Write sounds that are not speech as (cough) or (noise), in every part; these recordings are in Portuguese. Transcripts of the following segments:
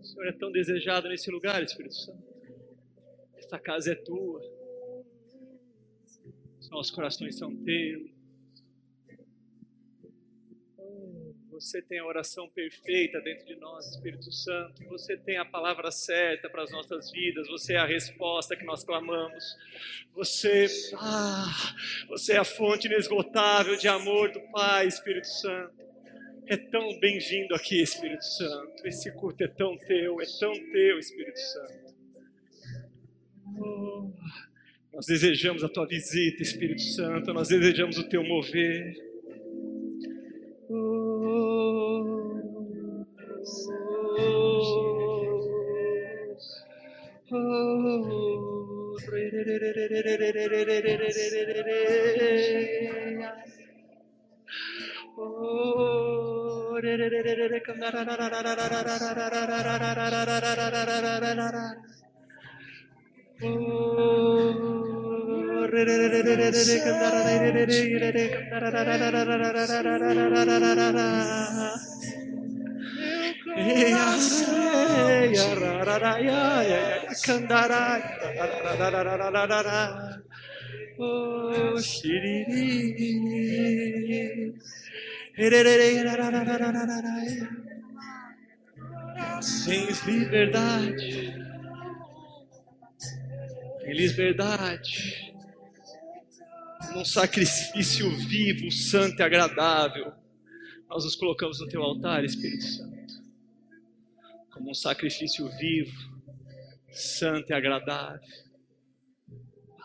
O Senhor é tão desejado nesse lugar, Espírito Santo. Essa casa é tua. Os nossos corações são teus. Você tem a oração perfeita dentro de nós, Espírito Santo. Você tem a palavra certa para as nossas vidas. Você é a resposta que nós clamamos. Você, ah, você é a fonte inesgotável de amor do Pai, Espírito Santo. É tão bem-vindo aqui, Espírito Santo. Esse culto é tão teu, é tão teu, Espírito Santo. Oh, nós desejamos a tua visita, Espírito Santo. Nós desejamos o teu mover. Oh, Oh, Tens liberdade. Em liberdade. Num sacrifício vivo, santo e agradável. Nós nos colocamos no teu altar, Espírito Santo. Como um sacrifício vivo, santo e agradável.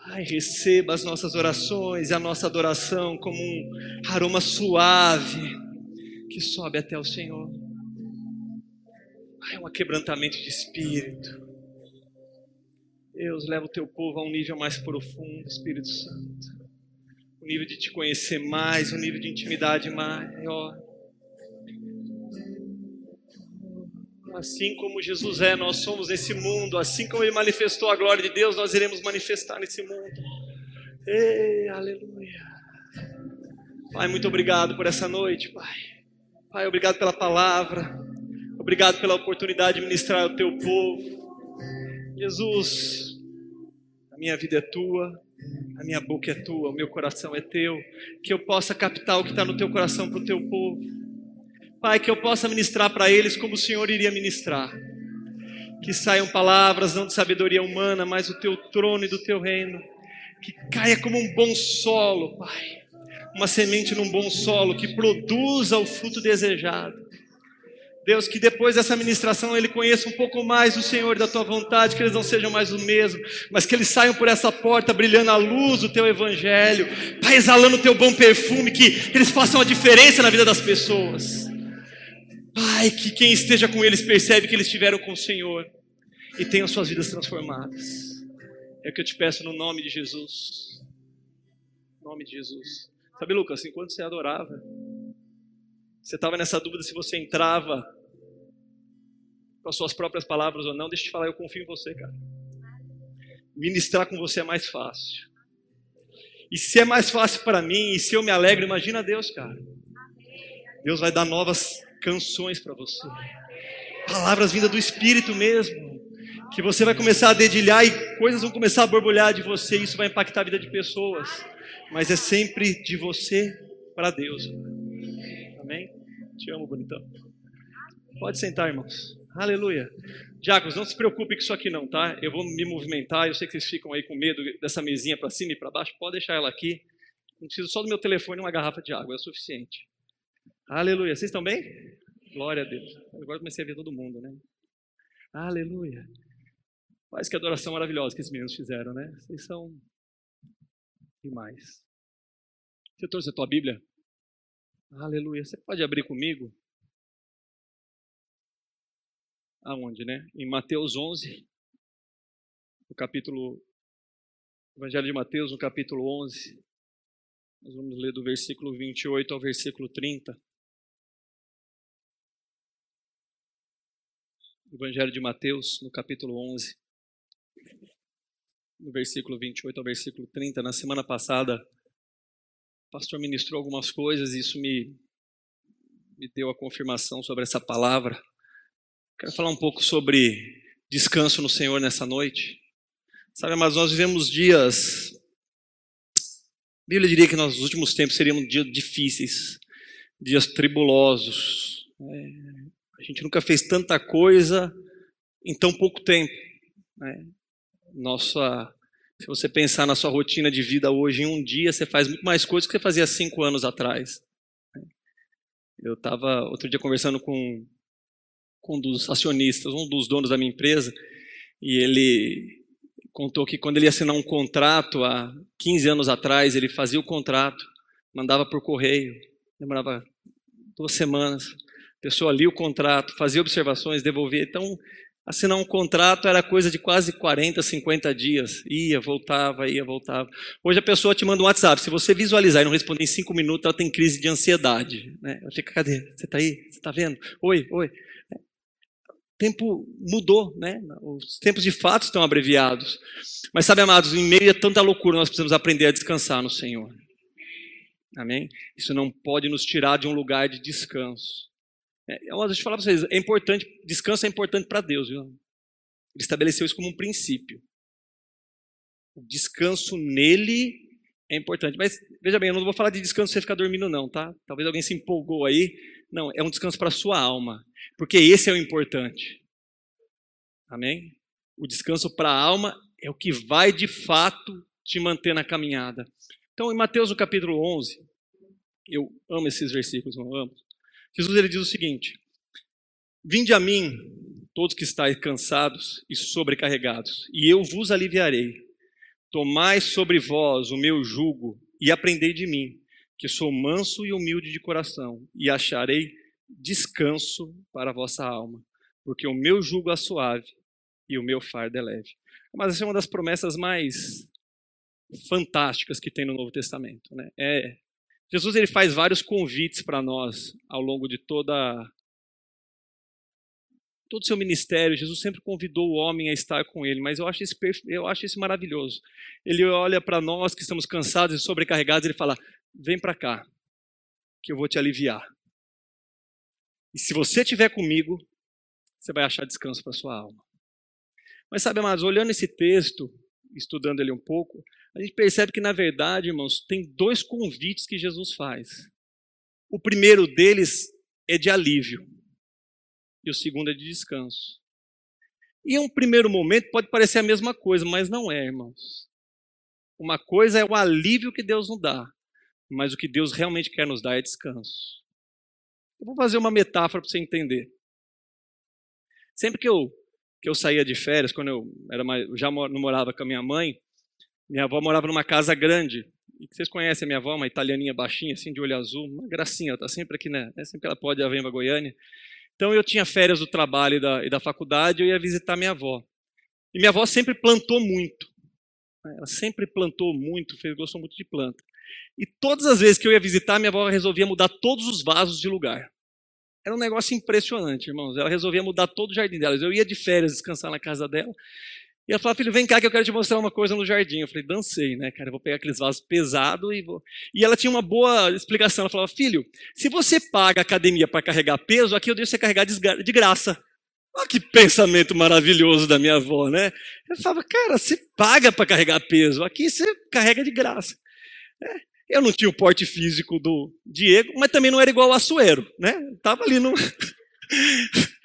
Pai, receba as nossas orações e a nossa adoração como um aroma suave que sobe até o Senhor. É um quebrantamento de espírito. Deus, leva o teu povo a um nível mais profundo, Espírito Santo. Um nível de te conhecer mais, um nível de intimidade maior. Assim como Jesus é, nós somos nesse mundo. Assim como Ele manifestou a glória de Deus, nós iremos manifestar nesse mundo. Ei, aleluia. Pai, muito obrigado por essa noite, Pai. Pai, obrigado pela palavra. Obrigado pela oportunidade de ministrar ao teu povo. Jesus, a minha vida é tua, a minha boca é tua, o meu coração é teu. Que eu possa captar o que está no teu coração para o teu povo Pai, que eu possa ministrar para eles como o Senhor iria ministrar. Que saiam palavras não de sabedoria humana, mas do teu trono e do teu reino. Que caia como um bom solo, Pai. Uma semente num bom solo que produza o fruto desejado. Deus, que depois dessa ministração ele conheça um pouco mais do Senhor e da tua vontade, que eles não sejam mais o mesmo, mas que eles saiam por essa porta brilhando a luz do teu evangelho, Pai, exalando o teu bom perfume, que, eles façam a diferença na vida das pessoas. Pai, que quem esteja com eles percebe que eles estiveram com o Senhor e tenham suas vidas transformadas. É o que eu te peço no nome de Jesus. No nome de Jesus. Sabe, Lucas, enquanto você adorava, você estava nessa dúvida se você entrava com as suas próprias palavras ou não. Deixa eu te falar, eu confio em você, cara. Ministrar com você é mais fácil. E se é mais fácil para mim, e se eu me alegro, imagina Deus, cara. Deus vai dar novas canções para você. Palavras vindas do Espírito mesmo. Que você vai começar a dedilhar e coisas vão começar a borbulhar de você. E isso vai impactar a vida de pessoas. Mas é sempre de você para Deus. Amém? Te amo, bonitão. Pode sentar, irmãos. Aleluia. Diáconos, não se preocupe com isso aqui não, tá? Eu vou me movimentar. Eu sei que vocês ficam aí com medo dessa mesinha para cima e para baixo. Pode deixar ela aqui. Não preciso só do meu telefone e uma garrafa de água, é o suficiente. Aleluia. Vocês estão bem? Glória a Deus. Agora comecei a ver todo mundo, né? Aleluia. Mas que adoração maravilhosa que esses meninos fizeram, né? Vocês são demais. Você trouxe a tua Bíblia? Aleluia. Você pode abrir comigo? Aonde, né? Em Mateus 11, no capítulo. Evangelho de Mateus, no capítulo 11. Nós vamos ler do versículo 28 ao versículo 30. Evangelho de Mateus, no capítulo 11, no versículo 28 ao versículo 30. Na semana passada, o pastor ministrou algumas coisas e isso me, me deu a confirmação sobre essa palavra. Quero falar um pouco sobre descanso no Senhor nessa noite. Sabe, mas nós vivemos dias. A Bíblia diria que nos últimos tempos seriam dias difíceis, dias tribulosos. É, a gente nunca fez tanta coisa em tão pouco tempo. Né? Nossa, se você pensar na sua rotina de vida hoje, em um dia você faz muito mais coisas que você fazia cinco anos atrás. Eu estava outro dia conversando com, com um dos acionistas, um dos donos da minha empresa, e ele contou que quando ele ia assinar um contrato há 15 anos atrás, ele fazia o contrato, mandava por correio, demorava duas semanas. A pessoa lia o contrato, fazia observações, devolvia. Então, assinar um contrato era coisa de quase 40, 50 dias. Ia, voltava, ia, voltava. Hoje a pessoa te manda um WhatsApp. Se você visualizar e não responder em cinco minutos, ela tem crise de ansiedade. Né? Ela fica, cadê? Você está aí? Você está vendo? Oi, oi. O tempo mudou, né? Os tempos de fato estão abreviados. Mas sabe, amados, em meio a tanta loucura, nós precisamos aprender a descansar no Senhor. Amém? Isso não pode nos tirar de um lugar de descanso. É, deixa eu falar para vocês, é importante, descanso é importante para Deus, viu? Ele estabeleceu isso como um princípio. O descanso nele é importante. Mas veja bem, eu não vou falar de descanso você ficar dormindo, não, tá? Talvez alguém se empolgou aí. Não, é um descanso para a sua alma. Porque esse é o importante. Amém? O descanso para a alma é o que vai de fato te manter na caminhada. Então, em Mateus no capítulo 11, eu amo esses versículos, eu amo. Jesus ele diz o seguinte: Vinde a mim, todos que estáis cansados e sobrecarregados, e eu vos aliviarei. Tomai sobre vós o meu jugo e aprendei de mim, que sou manso e humilde de coração, e acharei descanso para a vossa alma, porque o meu jugo é suave e o meu fardo é leve. Mas essa é uma das promessas mais fantásticas que tem no Novo Testamento. Né? É Jesus ele faz vários convites para nós ao longo de toda todo o seu ministério. Jesus sempre convidou o homem a estar com ele, mas eu acho isso, eu acho isso maravilhoso. Ele olha para nós que estamos cansados e sobrecarregados, ele fala: "Vem para cá, que eu vou te aliviar". E se você estiver comigo, você vai achar descanso para sua alma. Mas sabe, amados, olhando esse texto, estudando ele um pouco, a gente percebe que, na verdade, irmãos, tem dois convites que Jesus faz. O primeiro deles é de alívio, e o segundo é de descanso. E em um primeiro momento pode parecer a mesma coisa, mas não é, irmãos. Uma coisa é o alívio que Deus nos dá, mas o que Deus realmente quer nos dar é descanso. Eu vou fazer uma metáfora para você entender. Sempre que eu, que eu saía de férias, quando eu era mais, já não morava com a minha mãe, minha avó morava numa casa grande. E vocês conhecem a minha avó, uma italianinha baixinha, assim, de olho azul, uma gracinha, ela está sempre aqui, né? É sempre que ela pode, ela vem para Goiânia. Então eu tinha férias do trabalho e da, e da faculdade, eu ia visitar minha avó. E minha avó sempre plantou muito. Ela sempre plantou muito, fez, gostou muito de planta. E todas as vezes que eu ia visitar, minha avó resolvia mudar todos os vasos de lugar. Era um negócio impressionante, irmãos. Ela resolvia mudar todo o jardim dela. Eu ia de férias descansar na casa dela. E ela falou, filho, vem cá que eu quero te mostrar uma coisa no jardim. Eu falei, dancei, né, cara? Eu vou pegar aqueles vasos pesados e vou. E ela tinha uma boa explicação. Ela falava, filho, se você paga academia para carregar peso, aqui eu deixo você carregar de graça. Olha que pensamento maravilhoso da minha avó, né? Eu falava, cara, você paga para carregar peso, aqui você carrega de graça. É, eu não tinha o porte físico do Diego, mas também não era igual o Açoeiro, né? Tava ali no. (laughs) não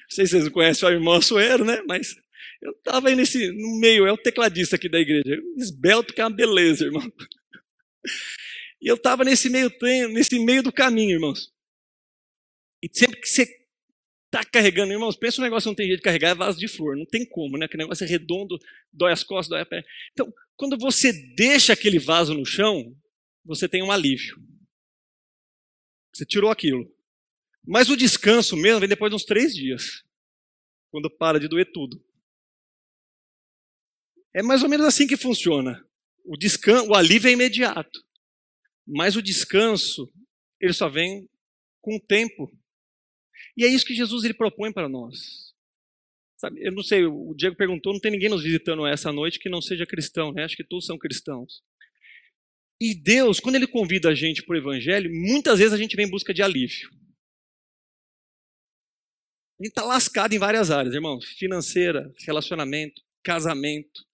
sei se vocês conhecem o irmão Açoeiro, né? Mas eu estava aí nesse, no meio, é o tecladista aqui da igreja. Esbelto que é uma beleza, irmão. E eu estava nesse meio, nesse meio do caminho, irmãos. E sempre que você está carregando, irmãos, pensa um negócio que não tem jeito de carregar, é vaso de flor. Não tem como, né? Aquele negócio é redondo, dói as costas, dói a perna. Então, quando você deixa aquele vaso no chão, você tem um alívio. Você tirou aquilo. Mas o descanso mesmo vem depois de uns três dias. Quando para de doer tudo. É mais ou menos assim que funciona. O o alívio é imediato. Mas o descanso, ele só vem com o tempo. E é isso que Jesus ele propõe para nós. Sabe, eu não sei, o Diego perguntou, não tem ninguém nos visitando essa noite que não seja cristão, né? Acho que todos são cristãos. E Deus, quando ele convida a gente para o evangelho, muitas vezes a gente vem em busca de alívio. A gente está lascado em várias áreas, irmão. Financeira, relacionamento, casamento,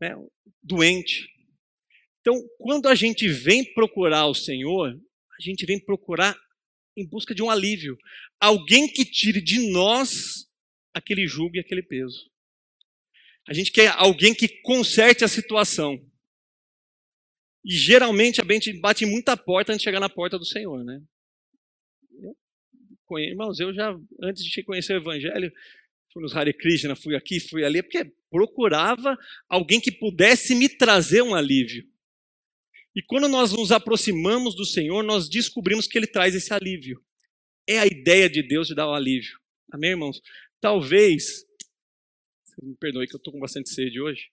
né? doente. Então, quando a gente vem procurar o Senhor, a gente vem procurar em busca de um alívio. Alguém que tire de nós aquele jugo e aquele peso. A gente quer alguém que conserte a situação. E geralmente a gente bate muita porta antes de chegar na porta do Senhor, né? Irmãos, eu já, antes de conhecer o Evangelho, fui nos Hare Krishna, fui aqui, fui ali, porque procurava alguém que pudesse me trazer um alívio. E quando nós nos aproximamos do Senhor, nós descobrimos que Ele traz esse alívio. É a ideia de Deus de dar o alívio. Amém, irmãos? Talvez, me perdoe que eu estou com bastante sede hoje.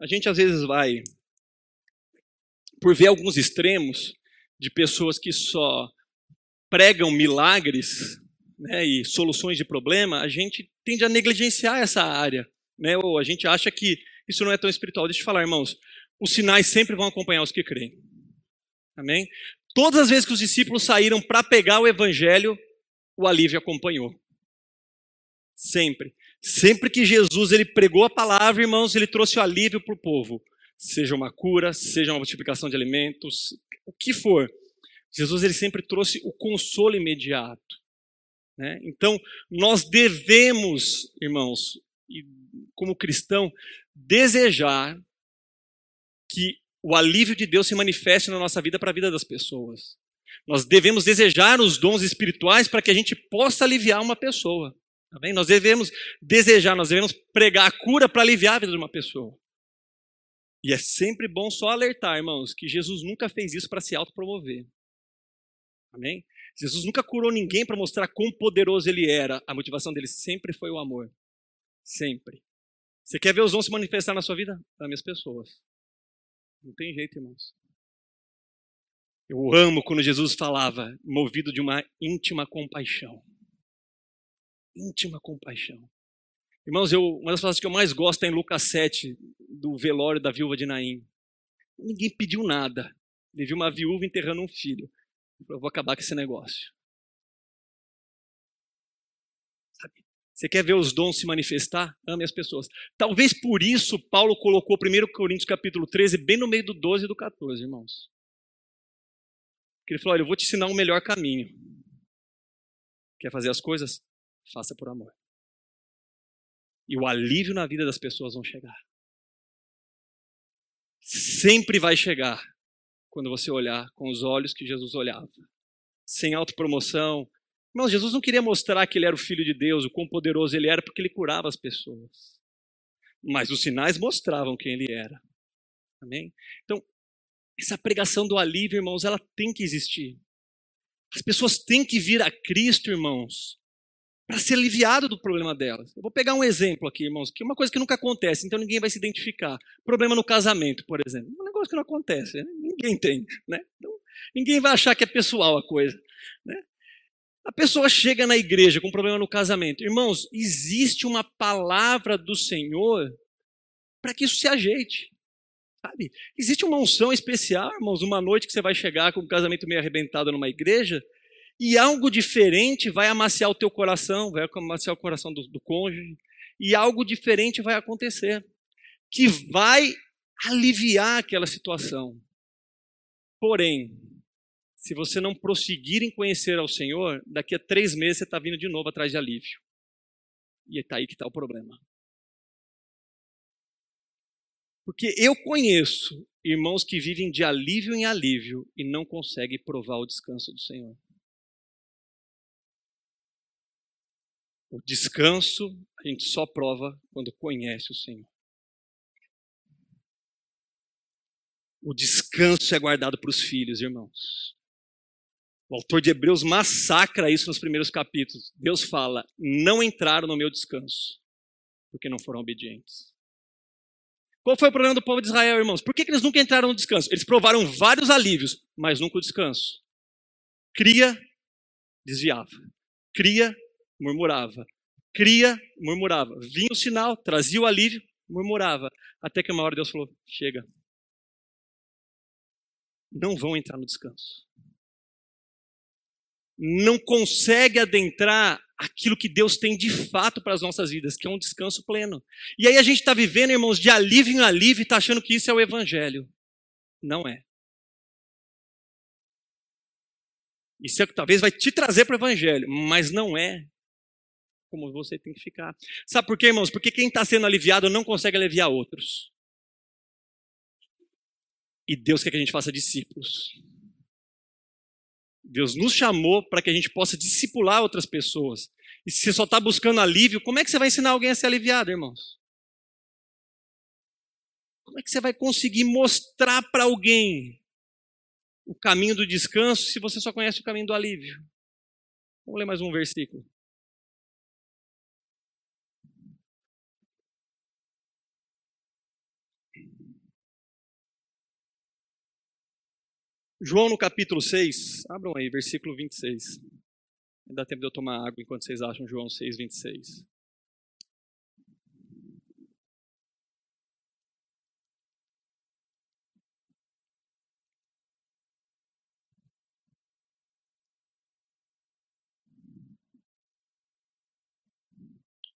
A gente às vezes vai, por ver alguns extremos de pessoas que só pregam milagres né, e soluções de problema, a gente tende a negligenciar essa área. Né, ou a gente acha que isso não é tão espiritual. Deixa eu falar, irmãos. Os sinais sempre vão acompanhar os que creem. Amém? Todas as vezes que os discípulos saíram para pegar o evangelho, o alívio acompanhou. Sempre. Sempre que Jesus ele pregou a palavra, irmãos, ele trouxe o alívio para o povo. Seja uma cura, seja uma multiplicação de alimentos, o que for. Jesus ele sempre trouxe o consolo imediato. Né? Então, nós devemos, irmãos, como cristão, desejar que o alívio de Deus se manifeste na nossa vida para a vida das pessoas. Nós devemos desejar os dons espirituais para que a gente possa aliviar uma pessoa. Tá bem? Nós devemos desejar, nós devemos pregar a cura para aliviar a vida de uma pessoa. E é sempre bom só alertar, irmãos, que Jesus nunca fez isso para se autopromover. Amém? Jesus nunca curou ninguém para mostrar quão poderoso ele era. A motivação dele sempre foi o amor. Sempre. Você quer ver os dons se manifestar na sua vida? Ame as pessoas. Não tem jeito, irmãos. Eu amo quando Jesus falava, movido de uma íntima compaixão. Íntima compaixão. Irmãos, eu, uma das frases que eu mais gosto é em Lucas 7, do velório da viúva de Naim. Ninguém pediu nada. Ele viu uma viúva enterrando um filho. Falou, vou acabar com esse negócio. Você quer ver os dons se manifestar? Ame as pessoas. Talvez por isso Paulo colocou 1 Coríntios capítulo 13 bem no meio do 12 e do 14, irmãos. Porque ele falou: Olha, eu vou te ensinar um melhor caminho. Quer fazer as coisas? Faça por amor. E o alívio na vida das pessoas vão chegar. Sempre vai chegar quando você olhar com os olhos que Jesus olhava. Sem autopromoção, Irmãos, Jesus não queria mostrar que ele era o filho de Deus, o quão poderoso ele era, porque ele curava as pessoas. Mas os sinais mostravam quem ele era. Amém? Então, essa pregação do alívio, irmãos, ela tem que existir. As pessoas têm que vir a Cristo, irmãos, para ser aliviado do problema delas. Eu vou pegar um exemplo aqui, irmãos, que é uma coisa que nunca acontece, então ninguém vai se identificar. Problema no casamento, por exemplo. É um negócio que não acontece, né? ninguém tem. Né? Então, ninguém vai achar que é pessoal a coisa. Né? A pessoa chega na igreja com problema no casamento. Irmãos, existe uma palavra do Senhor para que isso se ajeite. Sabe? Existe uma unção especial, irmãos, uma noite que você vai chegar com o casamento meio arrebentado numa igreja e algo diferente vai amaciar o teu coração, vai amaciar o coração do, do cônjuge e algo diferente vai acontecer que vai aliviar aquela situação. Porém, se você não prosseguir em conhecer ao Senhor, daqui a três meses você está vindo de novo atrás de alívio. E está aí que está o problema. Porque eu conheço irmãos que vivem de alívio em alívio e não conseguem provar o descanso do Senhor. O descanso a gente só prova quando conhece o Senhor. O descanso é guardado para os filhos, irmãos. O autor de Hebreus massacra isso nos primeiros capítulos. Deus fala: não entraram no meu descanso, porque não foram obedientes. Qual foi o problema do povo de Israel, irmãos? Por que, que eles nunca entraram no descanso? Eles provaram vários alívios, mas nunca o descanso. Cria, desviava. Cria, murmurava. Cria, murmurava. Vinha o sinal, trazia o alívio, murmurava. Até que uma hora Deus falou: chega. Não vão entrar no descanso não consegue adentrar aquilo que Deus tem de fato para as nossas vidas, que é um descanso pleno. E aí a gente está vivendo, irmãos, de alívio em alívio e está achando que isso é o Evangelho. Não é. Isso é que talvez vai te trazer para o Evangelho, mas não é como você tem que ficar. Sabe por quê, irmãos? Porque quem está sendo aliviado não consegue aliviar outros. E Deus quer que a gente faça discípulos. Deus nos chamou para que a gente possa discipular outras pessoas. E se você só está buscando alívio, como é que você vai ensinar alguém a ser aliviado, irmãos? Como é que você vai conseguir mostrar para alguém o caminho do descanso se você só conhece o caminho do alívio? Vamos ler mais um versículo. João no capítulo 6, abram aí, versículo 26. Não dá tempo de eu tomar água enquanto vocês acham João 6, 26.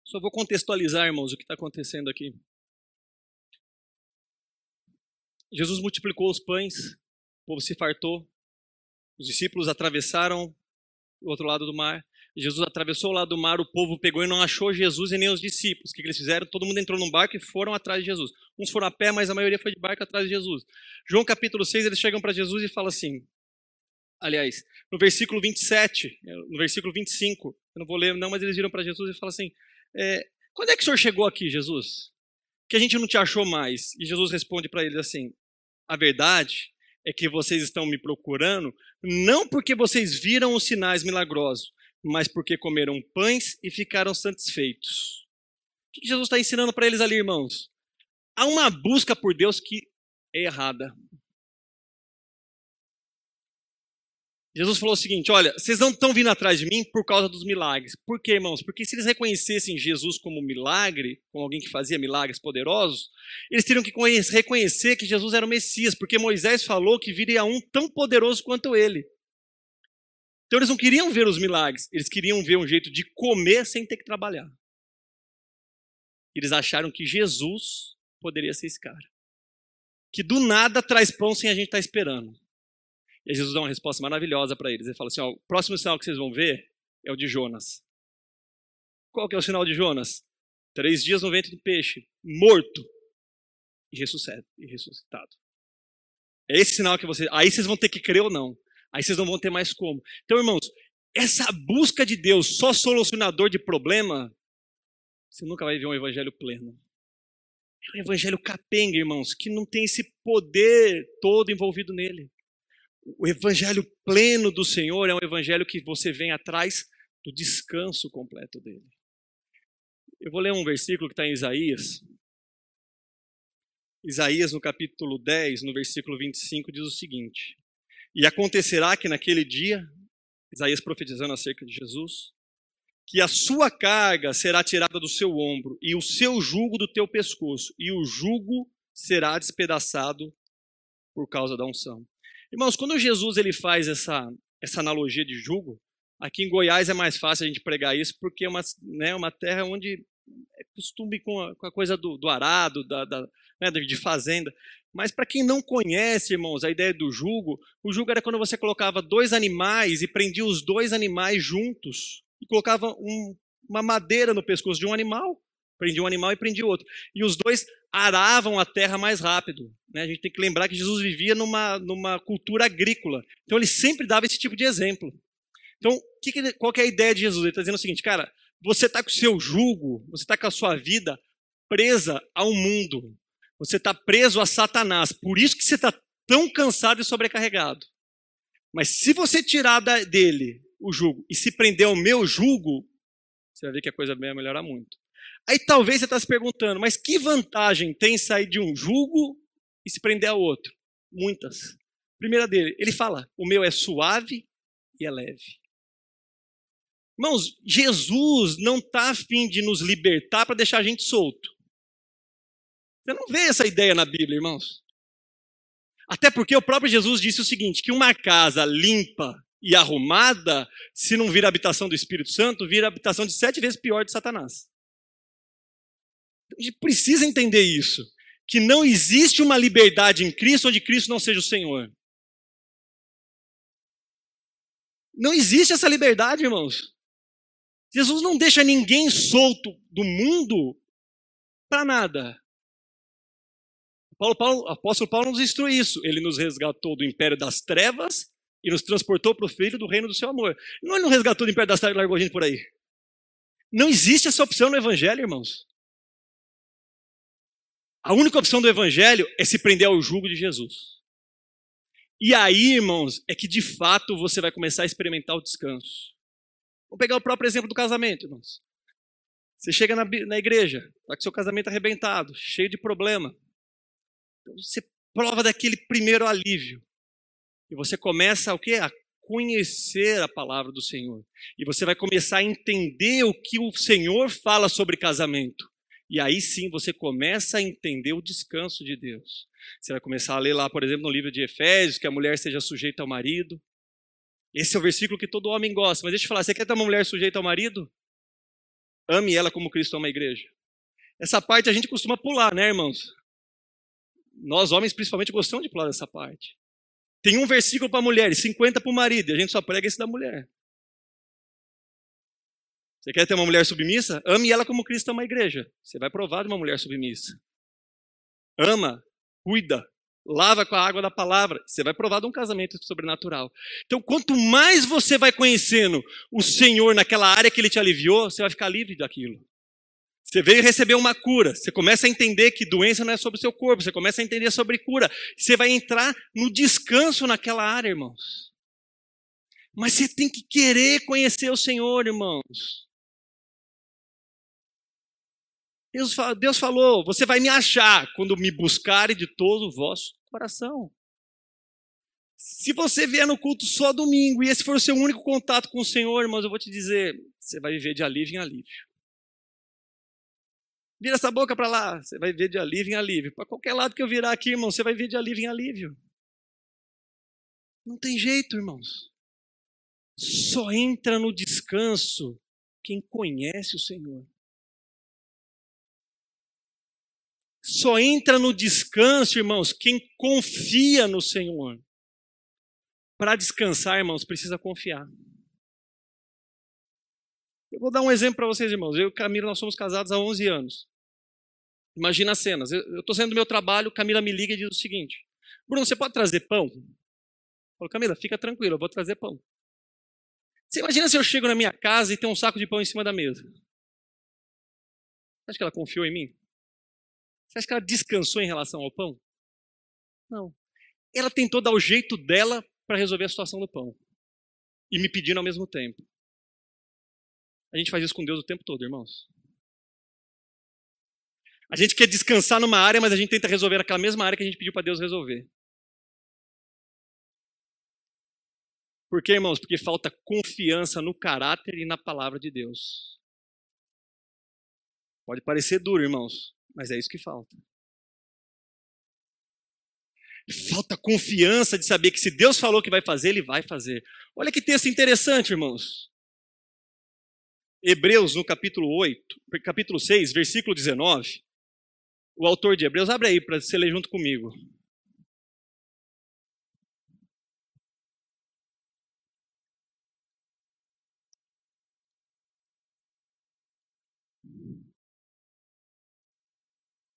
Só vou contextualizar, irmãos, o que está acontecendo aqui. Jesus multiplicou os pães o povo se fartou, os discípulos atravessaram o outro lado do mar. Jesus atravessou o lado do mar, o povo pegou e não achou Jesus e nem os discípulos. O que eles fizeram? Todo mundo entrou num barco e foram atrás de Jesus. Uns foram a pé, mas a maioria foi de barco atrás de Jesus. João capítulo 6, eles chegam para Jesus e falam assim, aliás, no versículo 27, no versículo 25, eu não vou ler não, mas eles viram para Jesus e falam assim, é, quando é que o senhor chegou aqui, Jesus? Que a gente não te achou mais. E Jesus responde para eles assim, a verdade é que vocês estão me procurando, não porque vocês viram os sinais milagrosos, mas porque comeram pães e ficaram satisfeitos. O que Jesus está ensinando para eles ali, irmãos? Há uma busca por Deus que é errada. Jesus falou o seguinte: olha, vocês não estão vindo atrás de mim por causa dos milagres. Por quê, irmãos? Porque se eles reconhecessem Jesus como milagre, como alguém que fazia milagres poderosos, eles teriam que reconhecer que Jesus era o Messias, porque Moisés falou que viria um tão poderoso quanto ele. Então eles não queriam ver os milagres, eles queriam ver um jeito de comer sem ter que trabalhar. Eles acharam que Jesus poderia ser esse cara. Que do nada traz pão sem a gente estar tá esperando. E Jesus dá uma resposta maravilhosa para eles. Ele fala assim: ó, o próximo sinal que vocês vão ver é o de Jonas. Qual que é o sinal de Jonas? Três dias no ventre do peixe, morto e ressuscitado. É esse sinal que vocês. Aí vocês vão ter que crer ou não. Aí vocês não vão ter mais como. Então, irmãos, essa busca de Deus só solucionador de problema, você nunca vai ver um evangelho pleno. É um evangelho capenga, irmãos, que não tem esse poder todo envolvido nele. O evangelho pleno do Senhor é um evangelho que você vem atrás do descanso completo dele. Eu vou ler um versículo que está em Isaías. Isaías, no capítulo 10, no versículo 25, diz o seguinte: E acontecerá que naquele dia, Isaías profetizando acerca de Jesus, que a sua carga será tirada do seu ombro, e o seu jugo do teu pescoço, e o jugo será despedaçado por causa da unção. Irmãos, quando Jesus ele faz essa, essa analogia de jugo, aqui em Goiás é mais fácil a gente pregar isso, porque é uma, né, uma terra onde é costume com a, com a coisa do, do arado, da, da né, de fazenda. Mas para quem não conhece, irmãos, a ideia do jugo, o jugo era quando você colocava dois animais e prendia os dois animais juntos e colocava um, uma madeira no pescoço de um animal, prendia um animal e prendia o outro. E os dois aravam a terra mais rápido. Né? A gente tem que lembrar que Jesus vivia numa, numa cultura agrícola. Então ele sempre dava esse tipo de exemplo. Então, que qual que é a ideia de Jesus? Ele está dizendo o seguinte, cara, você está com o seu jugo, você está com a sua vida presa ao mundo. Você está preso a Satanás. Por isso que você está tão cansado e sobrecarregado. Mas se você tirar dele o jugo e se prender ao meu jugo, você vai ver que a coisa vai melhorar muito. Aí talvez você está se perguntando, mas que vantagem tem sair de um jugo e se prender a outro? Muitas. Primeira dele, ele fala: o meu é suave e é leve. Irmãos, Jesus não está afim de nos libertar para deixar a gente solto. Você não vê essa ideia na Bíblia, irmãos. Até porque o próprio Jesus disse o seguinte: que uma casa limpa e arrumada, se não vira habitação do Espírito Santo, vira habitação de sete vezes pior de Satanás. A gente precisa entender isso. Que não existe uma liberdade em Cristo onde Cristo não seja o Senhor. Não existe essa liberdade, irmãos. Jesus não deixa ninguém solto do mundo para nada. Paulo, Paulo, apóstolo Paulo nos instrui isso. Ele nos resgatou do império das trevas e nos transportou para o filho do reino do seu amor. Não, ele não resgatou do império das trevas e largou a gente por aí. Não existe essa opção no evangelho, irmãos. A única opção do evangelho é se prender ao jugo de Jesus. E aí, irmãos, é que de fato você vai começar a experimentar o descanso. Vamos pegar o próprio exemplo do casamento, irmãos. Você chega na, na igreja, está com seu casamento arrebentado, cheio de problema. Então você prova daquele primeiro alívio. E você começa o quê? A conhecer a palavra do Senhor. E você vai começar a entender o que o Senhor fala sobre casamento. E aí sim você começa a entender o descanso de Deus. Você vai começar a ler lá, por exemplo, no livro de Efésios, que a mulher seja sujeita ao marido. Esse é o versículo que todo homem gosta. Mas deixa eu falar, você quer ter uma mulher sujeita ao marido? Ame ela como Cristo ama a igreja. Essa parte a gente costuma pular, né, irmãos? Nós, homens, principalmente, gostamos de pular dessa parte. Tem um versículo para a mulher e 50 para o marido, e a gente só prega esse da mulher. Você quer ter uma mulher submissa? Ame ela como Cristo ama a igreja. Você vai provar de uma mulher submissa. Ama, cuida, lava com a água da palavra. Você vai provar de um casamento sobrenatural. Então, quanto mais você vai conhecendo o Senhor naquela área que Ele te aliviou, você vai ficar livre daquilo. Você veio receber uma cura, você começa a entender que doença não é sobre o seu corpo, você começa a entender sobre cura. Você vai entrar no descanso naquela área, irmãos. Mas você tem que querer conhecer o Senhor, irmãos. Deus, falou: você vai me achar quando me buscarem de todo o vosso coração. Se você vier no culto só domingo e esse for o seu único contato com o Senhor, irmãos, eu vou te dizer: você vai viver de alívio em alívio. Vira essa boca para lá, você vai viver de alívio em alívio. Para qualquer lado que eu virar aqui, irmão, você vai viver de alívio em alívio. Não tem jeito, irmãos. Só entra no descanso quem conhece o Senhor. Só entra no descanso, irmãos, quem confia no Senhor. Para descansar, irmãos, precisa confiar. Eu vou dar um exemplo para vocês, irmãos. Eu e Camila, nós somos casados há 11 anos. Imagina as cenas. Eu estou saindo do meu trabalho, Camila me liga e diz o seguinte: Bruno, você pode trazer pão? Eu falo, Camila, fica tranquilo, eu vou trazer pão. Você imagina se eu chego na minha casa e tem um saco de pão em cima da mesa? Acho que ela confiou em mim? Você acha que ela descansou em relação ao pão? Não. Ela tentou dar o jeito dela para resolver a situação do pão. E me pedindo ao mesmo tempo. A gente faz isso com Deus o tempo todo, irmãos. A gente quer descansar numa área, mas a gente tenta resolver aquela mesma área que a gente pediu para Deus resolver. Por quê, irmãos? Porque falta confiança no caráter e na palavra de Deus. Pode parecer duro, irmãos, mas é isso que falta. Falta confiança de saber que se Deus falou que vai fazer, Ele vai fazer. Olha que texto interessante, irmãos. Hebreus, no capítulo 8, capítulo 6, versículo 19. O autor de Hebreus, abre aí para você ler junto comigo.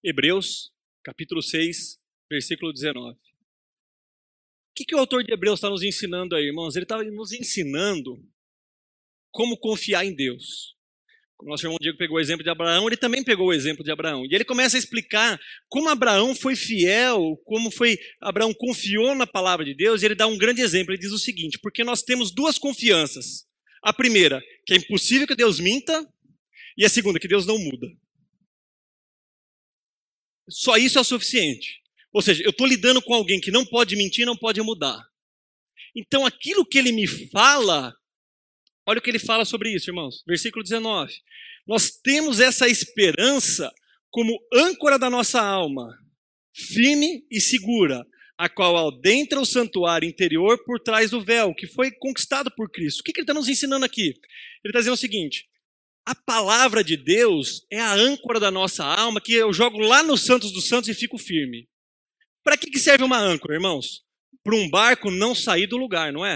Hebreus, capítulo 6, versículo 19. O que, que o autor de Hebreus está nos ensinando aí, irmãos? Ele está nos ensinando como confiar em Deus. Como nosso irmão Diego pegou o exemplo de Abraão, ele também pegou o exemplo de Abraão. E ele começa a explicar como Abraão foi fiel, como foi Abraão confiou na palavra de Deus, e ele dá um grande exemplo. Ele diz o seguinte: porque nós temos duas confianças. A primeira, que é impossível que Deus minta, e a segunda, que Deus não muda. Só isso é o suficiente. Ou seja, eu estou lidando com alguém que não pode mentir, não pode mudar. Então, aquilo que ele me fala, olha o que ele fala sobre isso, irmãos. Versículo 19. Nós temos essa esperança como âncora da nossa alma, firme e segura, a qual adentra o santuário interior por trás do véu, que foi conquistado por Cristo. O que, que ele está nos ensinando aqui? Ele está dizendo o seguinte: a palavra de Deus é a âncora da nossa alma que eu jogo lá nos Santos dos Santos e fico firme. Para que, que serve uma âncora, irmãos? Para um barco não sair do lugar, não é?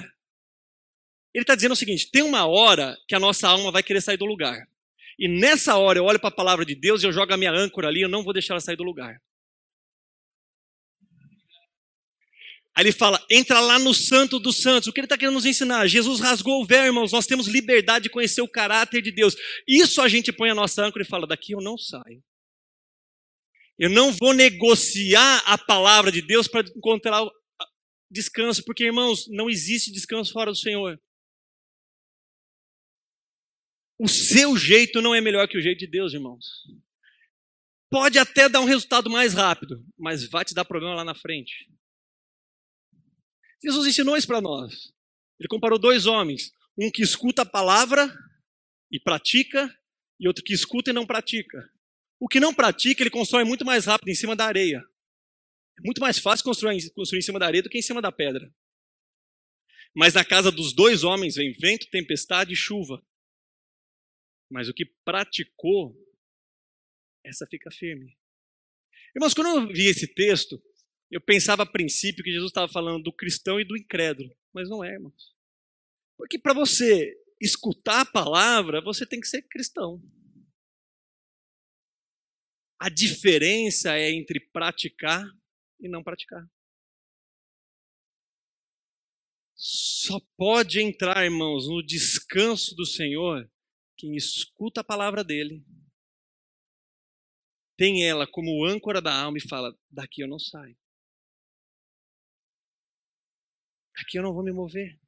Ele está dizendo o seguinte: tem uma hora que a nossa alma vai querer sair do lugar. E nessa hora eu olho para a palavra de Deus e eu jogo a minha âncora ali, eu não vou deixar ela sair do lugar. Aí ele fala, entra lá no santo dos santos. O que ele está querendo nos ensinar? Jesus rasgou o véu, irmãos. Nós temos liberdade de conhecer o caráter de Deus. Isso a gente põe a nossa âncora e fala, daqui eu não saio. Eu não vou negociar a palavra de Deus para encontrar descanso, porque, irmãos, não existe descanso fora do Senhor. O seu jeito não é melhor que o jeito de Deus, irmãos. Pode até dar um resultado mais rápido, mas vai te dar problema lá na frente. Jesus ensinou isso para nós. Ele comparou dois homens, um que escuta a palavra e pratica, e outro que escuta e não pratica. O que não pratica, ele constrói muito mais rápido em cima da areia. É muito mais fácil construir, construir em cima da areia do que em cima da pedra. Mas na casa dos dois homens vem vento, tempestade e chuva. Mas o que praticou, essa fica firme. Irmãos, quando eu vi esse texto, eu pensava a princípio que Jesus estava falando do cristão e do incrédulo, mas não é, irmãos. Porque para você escutar a palavra, você tem que ser cristão. A diferença é entre praticar e não praticar. Só pode entrar, irmãos, no descanso do Senhor quem escuta a palavra dele, tem ela como âncora da alma e fala: daqui eu não saio. Aqui eu não vou me mover.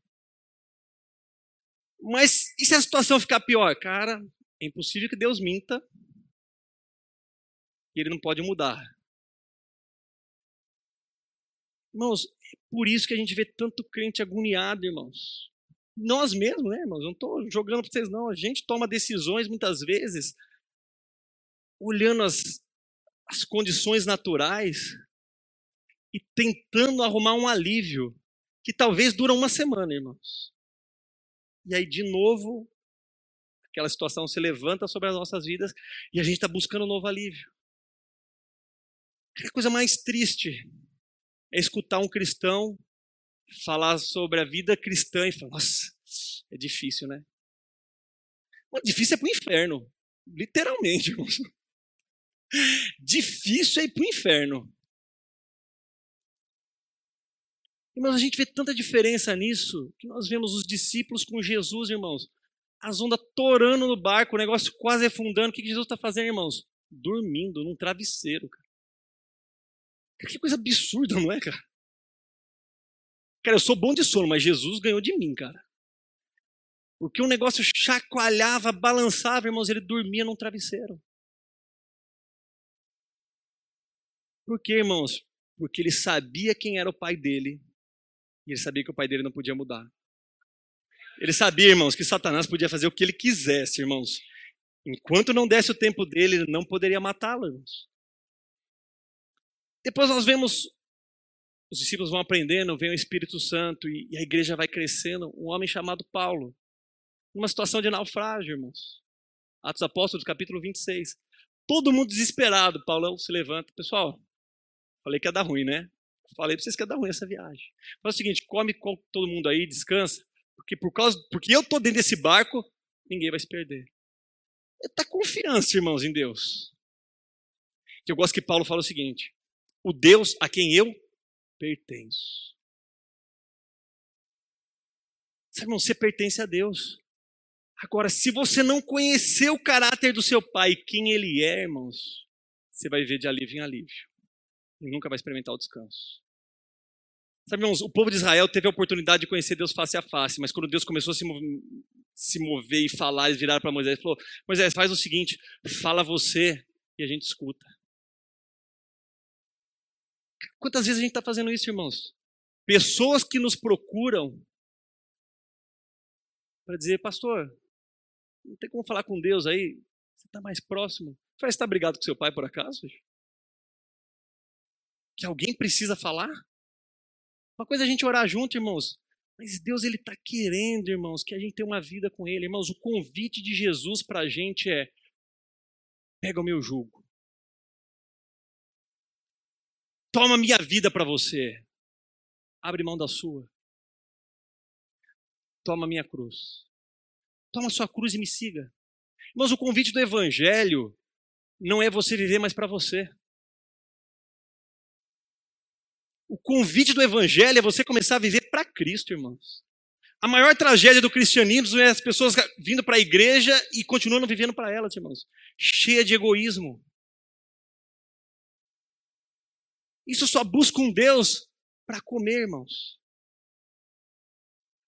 Mas e se a situação ficar pior? Cara, é impossível que Deus minta e ele não pode mudar. Irmãos, é por isso que a gente vê tanto crente agoniado, irmãos. Nós mesmos, né, irmãos? Não estou jogando para vocês, não. A gente toma decisões muitas vezes olhando as, as condições naturais e tentando arrumar um alívio que talvez dura uma semana, irmãos. E aí, de novo, aquela situação se levanta sobre as nossas vidas e a gente está buscando um novo alívio. A coisa mais triste é escutar um cristão falar sobre a vida cristã e falar, nossa, é difícil, né? Mas difícil é para o inferno. Literalmente, (laughs) irmãos. Difícil é ir para o inferno. Irmãos, a gente vê tanta diferença nisso que nós vemos os discípulos com Jesus, irmãos. As ondas torando no barco, o negócio quase afundando. O que Jesus está fazendo, irmãos? Dormindo num travesseiro, cara. Que coisa absurda, não é, cara? Cara, eu sou bom de sono, mas Jesus ganhou de mim, cara. Porque o negócio chacoalhava, balançava, irmãos, ele dormia num travesseiro. Por quê, irmãos? Porque ele sabia quem era o pai dele e ele sabia que o pai dele não podia mudar. Ele sabia, irmãos, que Satanás podia fazer o que ele quisesse, irmãos. Enquanto não desse o tempo dele, ele não poderia matá-lo, irmãos. Depois nós vemos os discípulos vão aprendendo, vem o Espírito Santo e, a igreja vai crescendo. Um homem chamado Paulo, numa situação de naufrágio, irmãos. Atos Apóstolos, capítulo 26. Todo mundo desesperado. Paulo se levanta. Pessoal, falei que ia dar ruim, né? Falei para vocês que ia dar ruim essa viagem. Faz o seguinte, come com todo mundo aí, descansa, porque por causa, porque eu tô dentro desse barco, ninguém vai se perder. Está confiança, irmãos, em Deus. Eu gosto que Paulo fala o seguinte: o Deus a quem eu pertenço. Sabe, irmão, você pertence a Deus. Agora, se você não conhecer o caráter do seu pai, quem ele é, irmãos, você vai ver de alívio em alívio nunca vai experimentar o descanso. Sabe, irmãos, o povo de Israel teve a oportunidade de conhecer Deus face a face, mas quando Deus começou a se, mover, se mover e falar, eles viraram para Moisés e falou: Moisés, faz o seguinte, fala você e a gente escuta. Quantas vezes a gente está fazendo isso, irmãos? Pessoas que nos procuram para dizer, pastor, não tem como falar com Deus aí? Você está mais próximo? Você está brigado com seu pai por acaso? Que alguém precisa falar? Uma coisa é a gente orar junto, irmãos. Mas Deus, Ele está querendo, irmãos, que a gente tenha uma vida com Ele. Irmãos, o convite de Jesus para a gente é: pega o meu jugo. Toma minha vida para você. Abre mão da sua. Toma minha cruz. Toma sua cruz e me siga. Irmãos, o convite do Evangelho não é você viver mais para você. O convite do Evangelho é você começar a viver para Cristo, irmãos. A maior tragédia do cristianismo é as pessoas vindo para a igreja e continuando vivendo para elas, irmãos. Cheia de egoísmo. Isso só busca um Deus para comer, irmãos.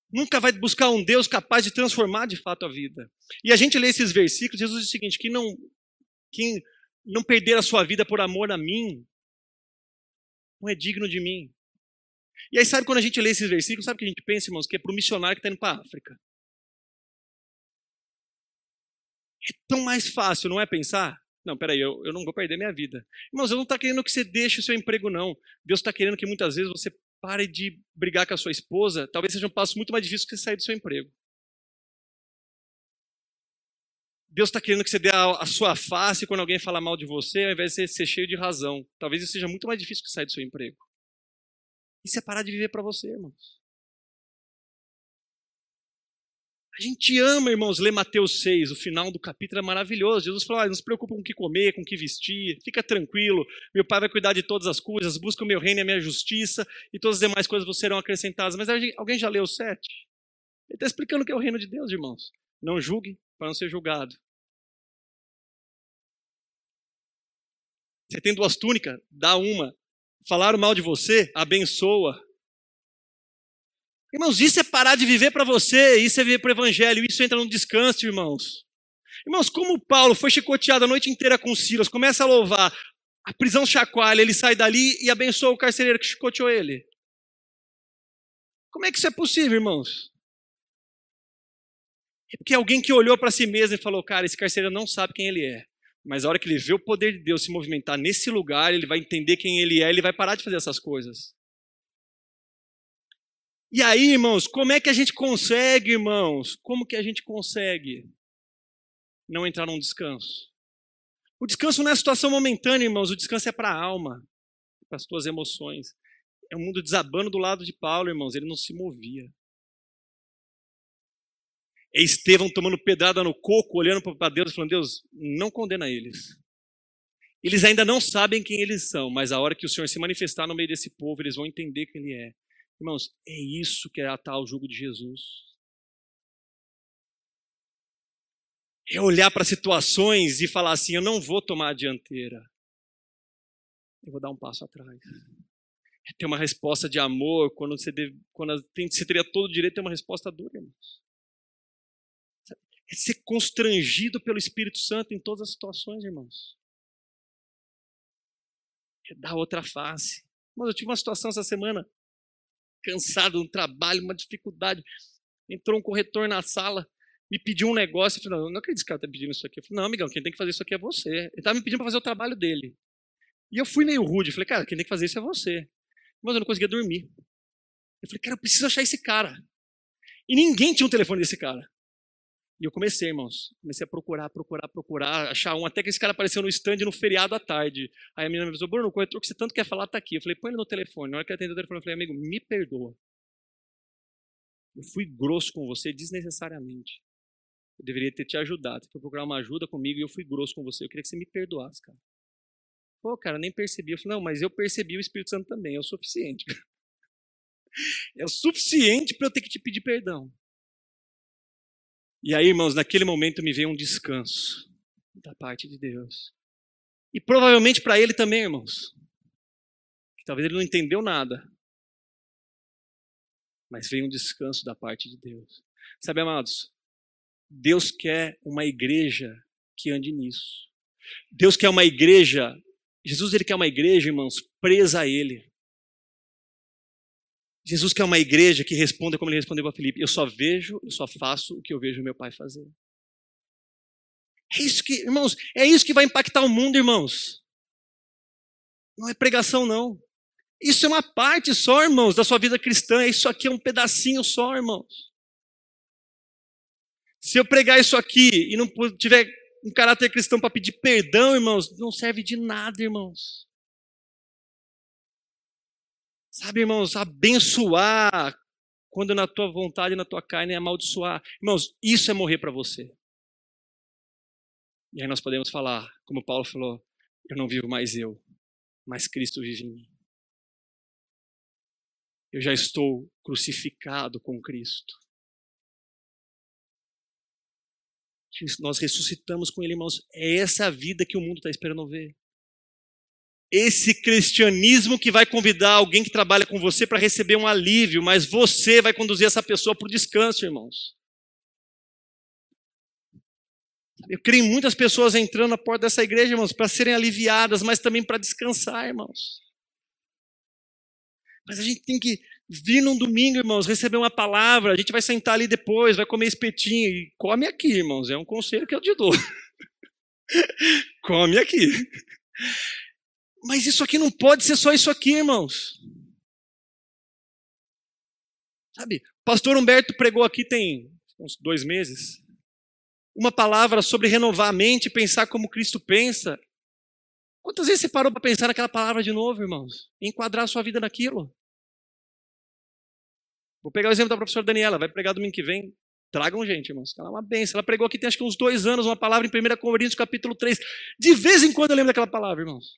Nunca vai buscar um Deus capaz de transformar de fato a vida. E a gente lê esses versículos, Jesus diz o seguinte: quem não, quem não perder a sua vida por amor a mim, não é digno de mim. E aí, sabe quando a gente lê esses versículos, sabe o que a gente pensa, irmãos? Que é para o missionário que está indo para a África. É tão mais fácil, não é pensar? Não, peraí, eu, eu não vou perder minha vida. Irmãos, eu não estou querendo que você deixe o seu emprego, não. Deus está querendo que muitas vezes você pare de brigar com a sua esposa. Talvez seja um passo muito mais difícil que você sair do seu emprego. Deus está querendo que você dê a, a, sua face quando alguém fala mal de você, ao invés de ser cheio de razão. Talvez isso seja muito mais difícil que sair do seu emprego. Isso é parar de viver para você, irmãos. A gente ama, irmãos, ler Mateus 6, o final do capítulo é maravilhoso. Jesus falou: ah, não se preocupe com o que comer, com o que vestir, fica tranquilo, meu Pai vai cuidar de todas as coisas, busca o meu reino e a minha justiça, e todas as demais coisas serão acrescentadas. Mas alguém já leu o 7? Ele está explicando o que é o reino de Deus, irmãos. Não julgue para não ser julgado. Você tem duas túnicas? Dá uma. Falaram mal de você? Abençoa. Irmãos, isso é parar de viver para você, isso é viver para o Evangelho, isso entra no descanso, irmãos. Irmãos, como Paulo foi chicoteado a noite inteira com Silas, começa a louvar, a prisão chacoalha, ele sai dali e abençoa o carcereiro que chicoteou ele. Como é que isso é possível, irmãos? É porque alguém que olhou para si mesmo e falou, cara, esse carcereiro não sabe quem ele é. Mas a hora que ele vê o poder de Deus se movimentar nesse lugar, ele vai entender quem ele é, ele vai parar de fazer essas coisas. E aí, irmãos, como é que a gente consegue, irmãos? Como que a gente consegue não entrar num descanso? O descanso não é situação momentânea, irmãos, o descanso é para a alma, para as tuas emoções. É um mundo desabando do lado de Paulo, irmãos, ele não se movia. É Estevão tomando pedrada no coco, olhando para Deus falando: Deus, não condena eles. Eles ainda não sabem quem eles são, mas a hora que o Senhor se manifestar no meio desse povo, eles vão entender quem Ele é. Irmãos, é isso que é o jugo de Jesus. É olhar para situações e falar assim: eu não vou tomar a dianteira. Eu vou dar um passo atrás. É ter uma resposta de amor quando você, deve, quando você teria todo o direito de ter uma resposta dura, irmãos é ser constrangido pelo Espírito Santo em todas as situações, irmãos. É dar outra face. Mas eu tive uma situação essa semana, cansado no trabalho, uma dificuldade. Entrou um corretor na sala, me pediu um negócio. Eu falei, não, não acredito que o cara está pedindo isso aqui. Eu falei, não, amigão, quem tem que fazer isso aqui é você. Ele estava me pedindo para fazer o trabalho dele. E eu fui meio rude. Falei, cara, quem tem que fazer isso é você. Mas eu não conseguia dormir. Eu falei, cara, eu preciso achar esse cara. E ninguém tinha um telefone desse cara. E eu comecei, irmãos, comecei a procurar, procurar, procurar, achar um, até que esse cara apareceu no stand no feriado à tarde. Aí a menina me avisou, Bruno, o corretor que você tanto quer falar está aqui. Eu falei, põe ele no telefone. Na hora que ele atendeu o telefone, eu falei, amigo, me perdoa. Eu fui grosso com você desnecessariamente. Eu deveria ter te ajudado. Você foi procurar uma ajuda comigo e eu fui grosso com você. Eu queria que você me perdoasse, cara. Pô, cara, nem percebi. Eu falei, não, mas eu percebi o Espírito Santo também. É o suficiente. (laughs) É o suficiente para eu ter que te pedir perdão. E aí, irmãos, naquele momento me veio um descanso da parte de Deus. E provavelmente para ele também, irmãos. Que talvez ele não entendeu nada. Mas veio um descanso da parte de Deus. Sabe, amados? Deus quer uma igreja que ande nisso. Deus quer uma igreja, Jesus ele quer uma igreja, irmãos, presa a ele. Jesus quer uma igreja que responda como ele respondeu para Felipe: Eu só vejo, eu só faço o que eu vejo meu pai fazer. É isso que, irmãos, é isso que vai impactar o mundo, irmãos. Não é pregação, não. Isso é uma parte só, irmãos, da sua vida cristã. Isso aqui é um pedacinho só, irmãos. Se eu pregar isso aqui e não tiver um caráter cristão para pedir perdão, irmãos, não serve de nada, irmãos. Sabe, irmãos, abençoar quando na tua vontade, na tua carne é amaldiçoar. Irmãos, isso é morrer para você. E aí nós podemos falar, como Paulo falou, eu não vivo mais eu, mas Cristo vive em mim. Eu já estou crucificado com Cristo. Nós ressuscitamos com Ele, irmãos. É essa a vida que o mundo está esperando ver. Esse cristianismo que vai convidar alguém que trabalha com você para receber um alívio, mas você vai conduzir essa pessoa para o descanso, irmãos. Eu creio em muitas pessoas entrando na porta dessa igreja, irmãos, para serem aliviadas, mas também para descansar, irmãos. Mas a gente tem que vir num domingo, irmãos, receber uma palavra, a gente vai sentar ali depois, vai comer espetinho, e come aqui, irmãos, é um conselho que eu te dou. (laughs) come aqui. Mas isso aqui não pode ser só isso aqui, irmãos. Sabe, pastor Humberto pregou aqui tem uns dois meses, uma palavra sobre renovar a mente, pensar como Cristo pensa. Quantas vezes você parou para pensar naquela palavra de novo, irmãos? E enquadrar a sua vida naquilo? Vou pegar o exemplo da professora Daniela, vai pregar domingo que vem. Tragam gente, irmãos. Ela é uma benção. Ela pregou aqui tem acho que uns dois anos uma palavra em 1 Coríntios capítulo 3. De vez em quando eu lembro daquela palavra, irmãos.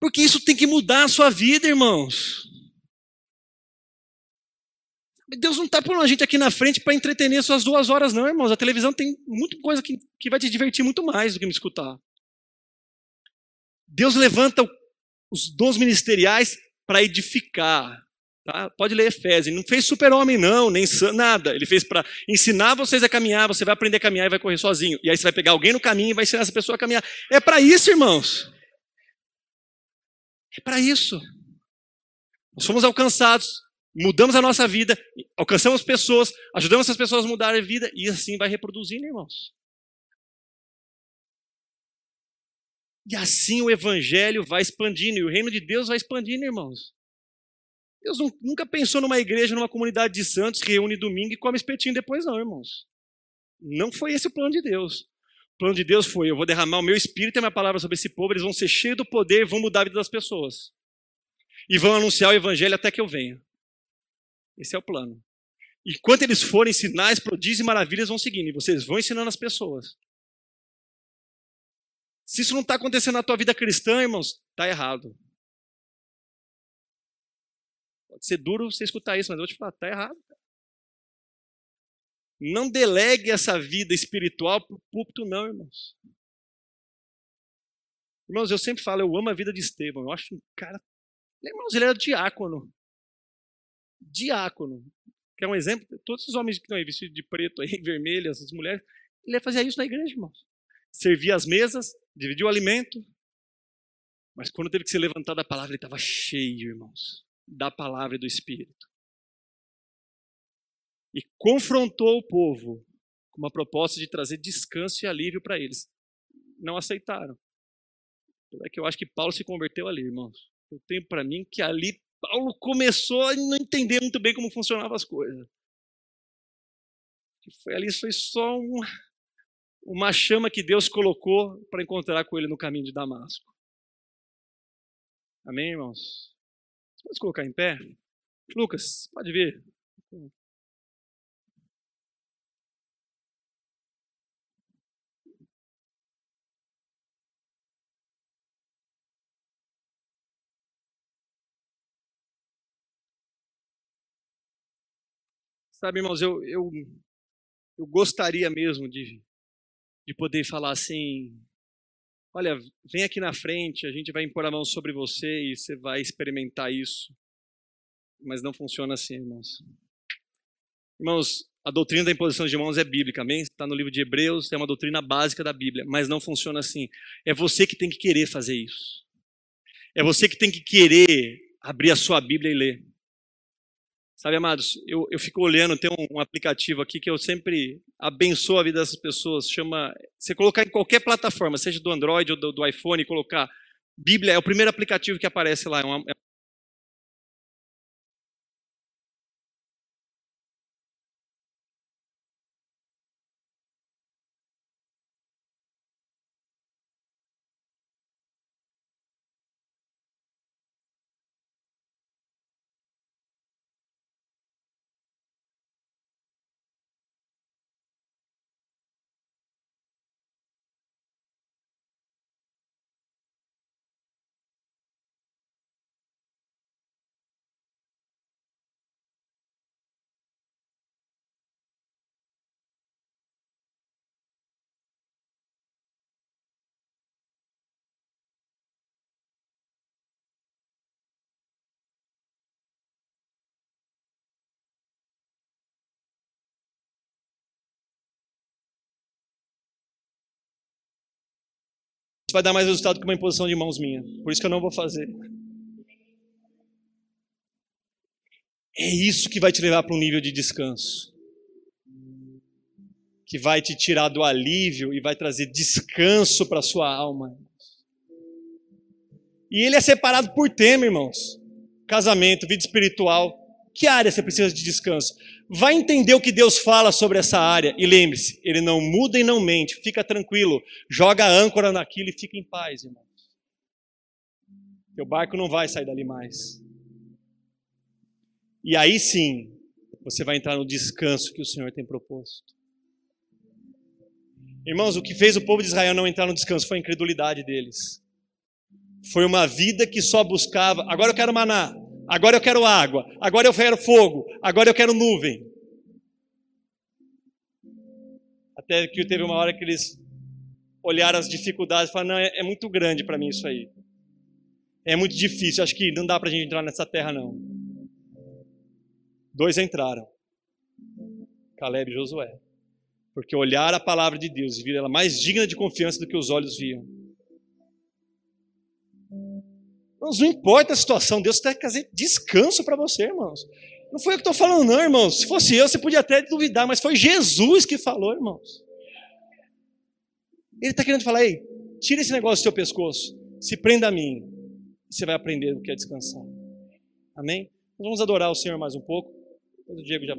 Porque isso tem que mudar a sua vida, irmãos. Deus não está pondo a gente aqui na frente para entretener suas duas horas, não, irmãos. A televisão tem muita coisa que, que vai te divertir muito mais do que me escutar. Deus levanta os dons ministeriais para edificar. Tá? Pode ler Efésios. Ele não fez super-homem, não, nem nada. Ele fez para ensinar vocês a caminhar. Você vai aprender a caminhar e vai correr sozinho. E aí você vai pegar alguém no caminho e vai ensinar essa pessoa a caminhar. É para isso, irmãos. É para isso. Nós fomos alcançados mudamos a nossa vida, alcançamos pessoas, ajudamos essas pessoas a mudar a vida e assim vai reproduzindo, irmãos. E assim o evangelho vai expandindo e o reino de Deus vai expandindo, irmãos. Deus nunca pensou numa igreja, numa comunidade de santos que reúne domingo e come espetinho depois, não, irmãos. Não foi esse o plano de Deus. O plano de Deus foi: eu vou derramar o meu espírito e a minha palavra sobre esse povo, eles vão ser cheios do poder vão mudar a vida das pessoas. E vão anunciar o evangelho até que eu venha. Esse é o plano. Enquanto eles forem, sinais, prodígios e maravilhas vão seguindo. E vocês vão ensinando as pessoas. Se isso não está acontecendo na tua vida cristã, irmãos, está errado. Pode ser duro você escutar isso, mas eu vou te falar, está errado. Não delegue essa vida espiritual para o púlpito, não, irmãos. Irmãos, eu sempre falo, eu amo a vida de Estevão. Eu acho um cara. Irmãos, ele era diácono diácono. Que é um exemplo, todos esses homens que estão aí vestidos de preto, aí, (laughs) vermelho, essas mulheres, ele ia fazer isso na igreja, irmãos. Servia as mesas, dividia o alimento. Mas quando teve que ser levantado a palavra, ele estava cheio, irmãos, da palavra e do Espírito. E confrontou o povo com uma proposta de trazer descanso e alívio para eles. Não aceitaram. É que eu acho que Paulo se converteu ali, irmãos. Eu tenho para mim que ali Paulo começou a não entender muito bem como funcionavam as coisas. Foi ali foi só um, uma chama que Deus colocou para encontrar com ele no caminho de Damasco. Amém, irmãos? Pode colocar em pé? Lucas, pode vir. Sabe, irmãos, eu, eu, eu gostaria mesmo de, de poder falar assim: olha, vem aqui na frente, a gente vai impor a mão sobre você e você vai experimentar isso. Mas não funciona assim, irmãos. Irmãos, a doutrina da imposição de mãos é bíblica, amém? Está no livro de Hebreus, é uma doutrina básica da Bíblia, mas não funciona assim. É você que tem que querer fazer isso. É você que tem que querer abrir a sua Bíblia e ler. Sabe, amados, eu, eu fico olhando, tem um, um, aplicativo aqui que eu sempre abençoo a vida dessas pessoas, chama, você colocar em qualquer plataforma, seja do Android ou do, do iPhone, colocar Bíblia é o primeiro aplicativo que aparece lá. É uma, é Isso vai dar mais resultado que uma imposição de mãos minha. Por isso que eu não vou fazer. É isso que vai te levar para um nível de descanso. Que vai te tirar do alívio e vai trazer descanso para a sua alma. E ele é separado por tema, irmãos. Casamento, vida espiritual. Que área você precisa de descanso? Vai entender o que Deus fala sobre essa área e lembre-se, Ele não muda e não mente. Fica tranquilo, joga a âncora naquilo e fica em paz, irmãos. Teu barco não vai sair dali mais. E aí sim, você vai entrar no descanso que o Senhor tem proposto. Irmãos, o que fez o povo de Israel não entrar no descanso foi a incredulidade deles. Foi uma vida que só buscava, agora eu quero maná, agora eu quero água, agora eu quero fogo, agora eu quero nuvem. Até que teve uma hora que eles olharam as dificuldades e falaram: não, é, é muito grande para mim isso aí. É muito difícil, acho que não dá para a gente entrar nessa terra, não. Dois entraram: Caleb e Josué. Porque olharam a palavra de Deus e viram ela mais digna de confiança do que os olhos viam. Irmãos, não importa a situação, Deus quer trazer descanso para você, irmãos. Não foi eu que estou falando, não, irmãos. Se fosse eu, você podia até duvidar, mas foi Jesus que falou, irmãos. Ele está querendo falar, ei, tira esse negócio do seu pescoço, se prenda a mim, e você vai aprender o que é descansar. Amém? vamos adorar o Senhor mais um pouco. O Diego já vai.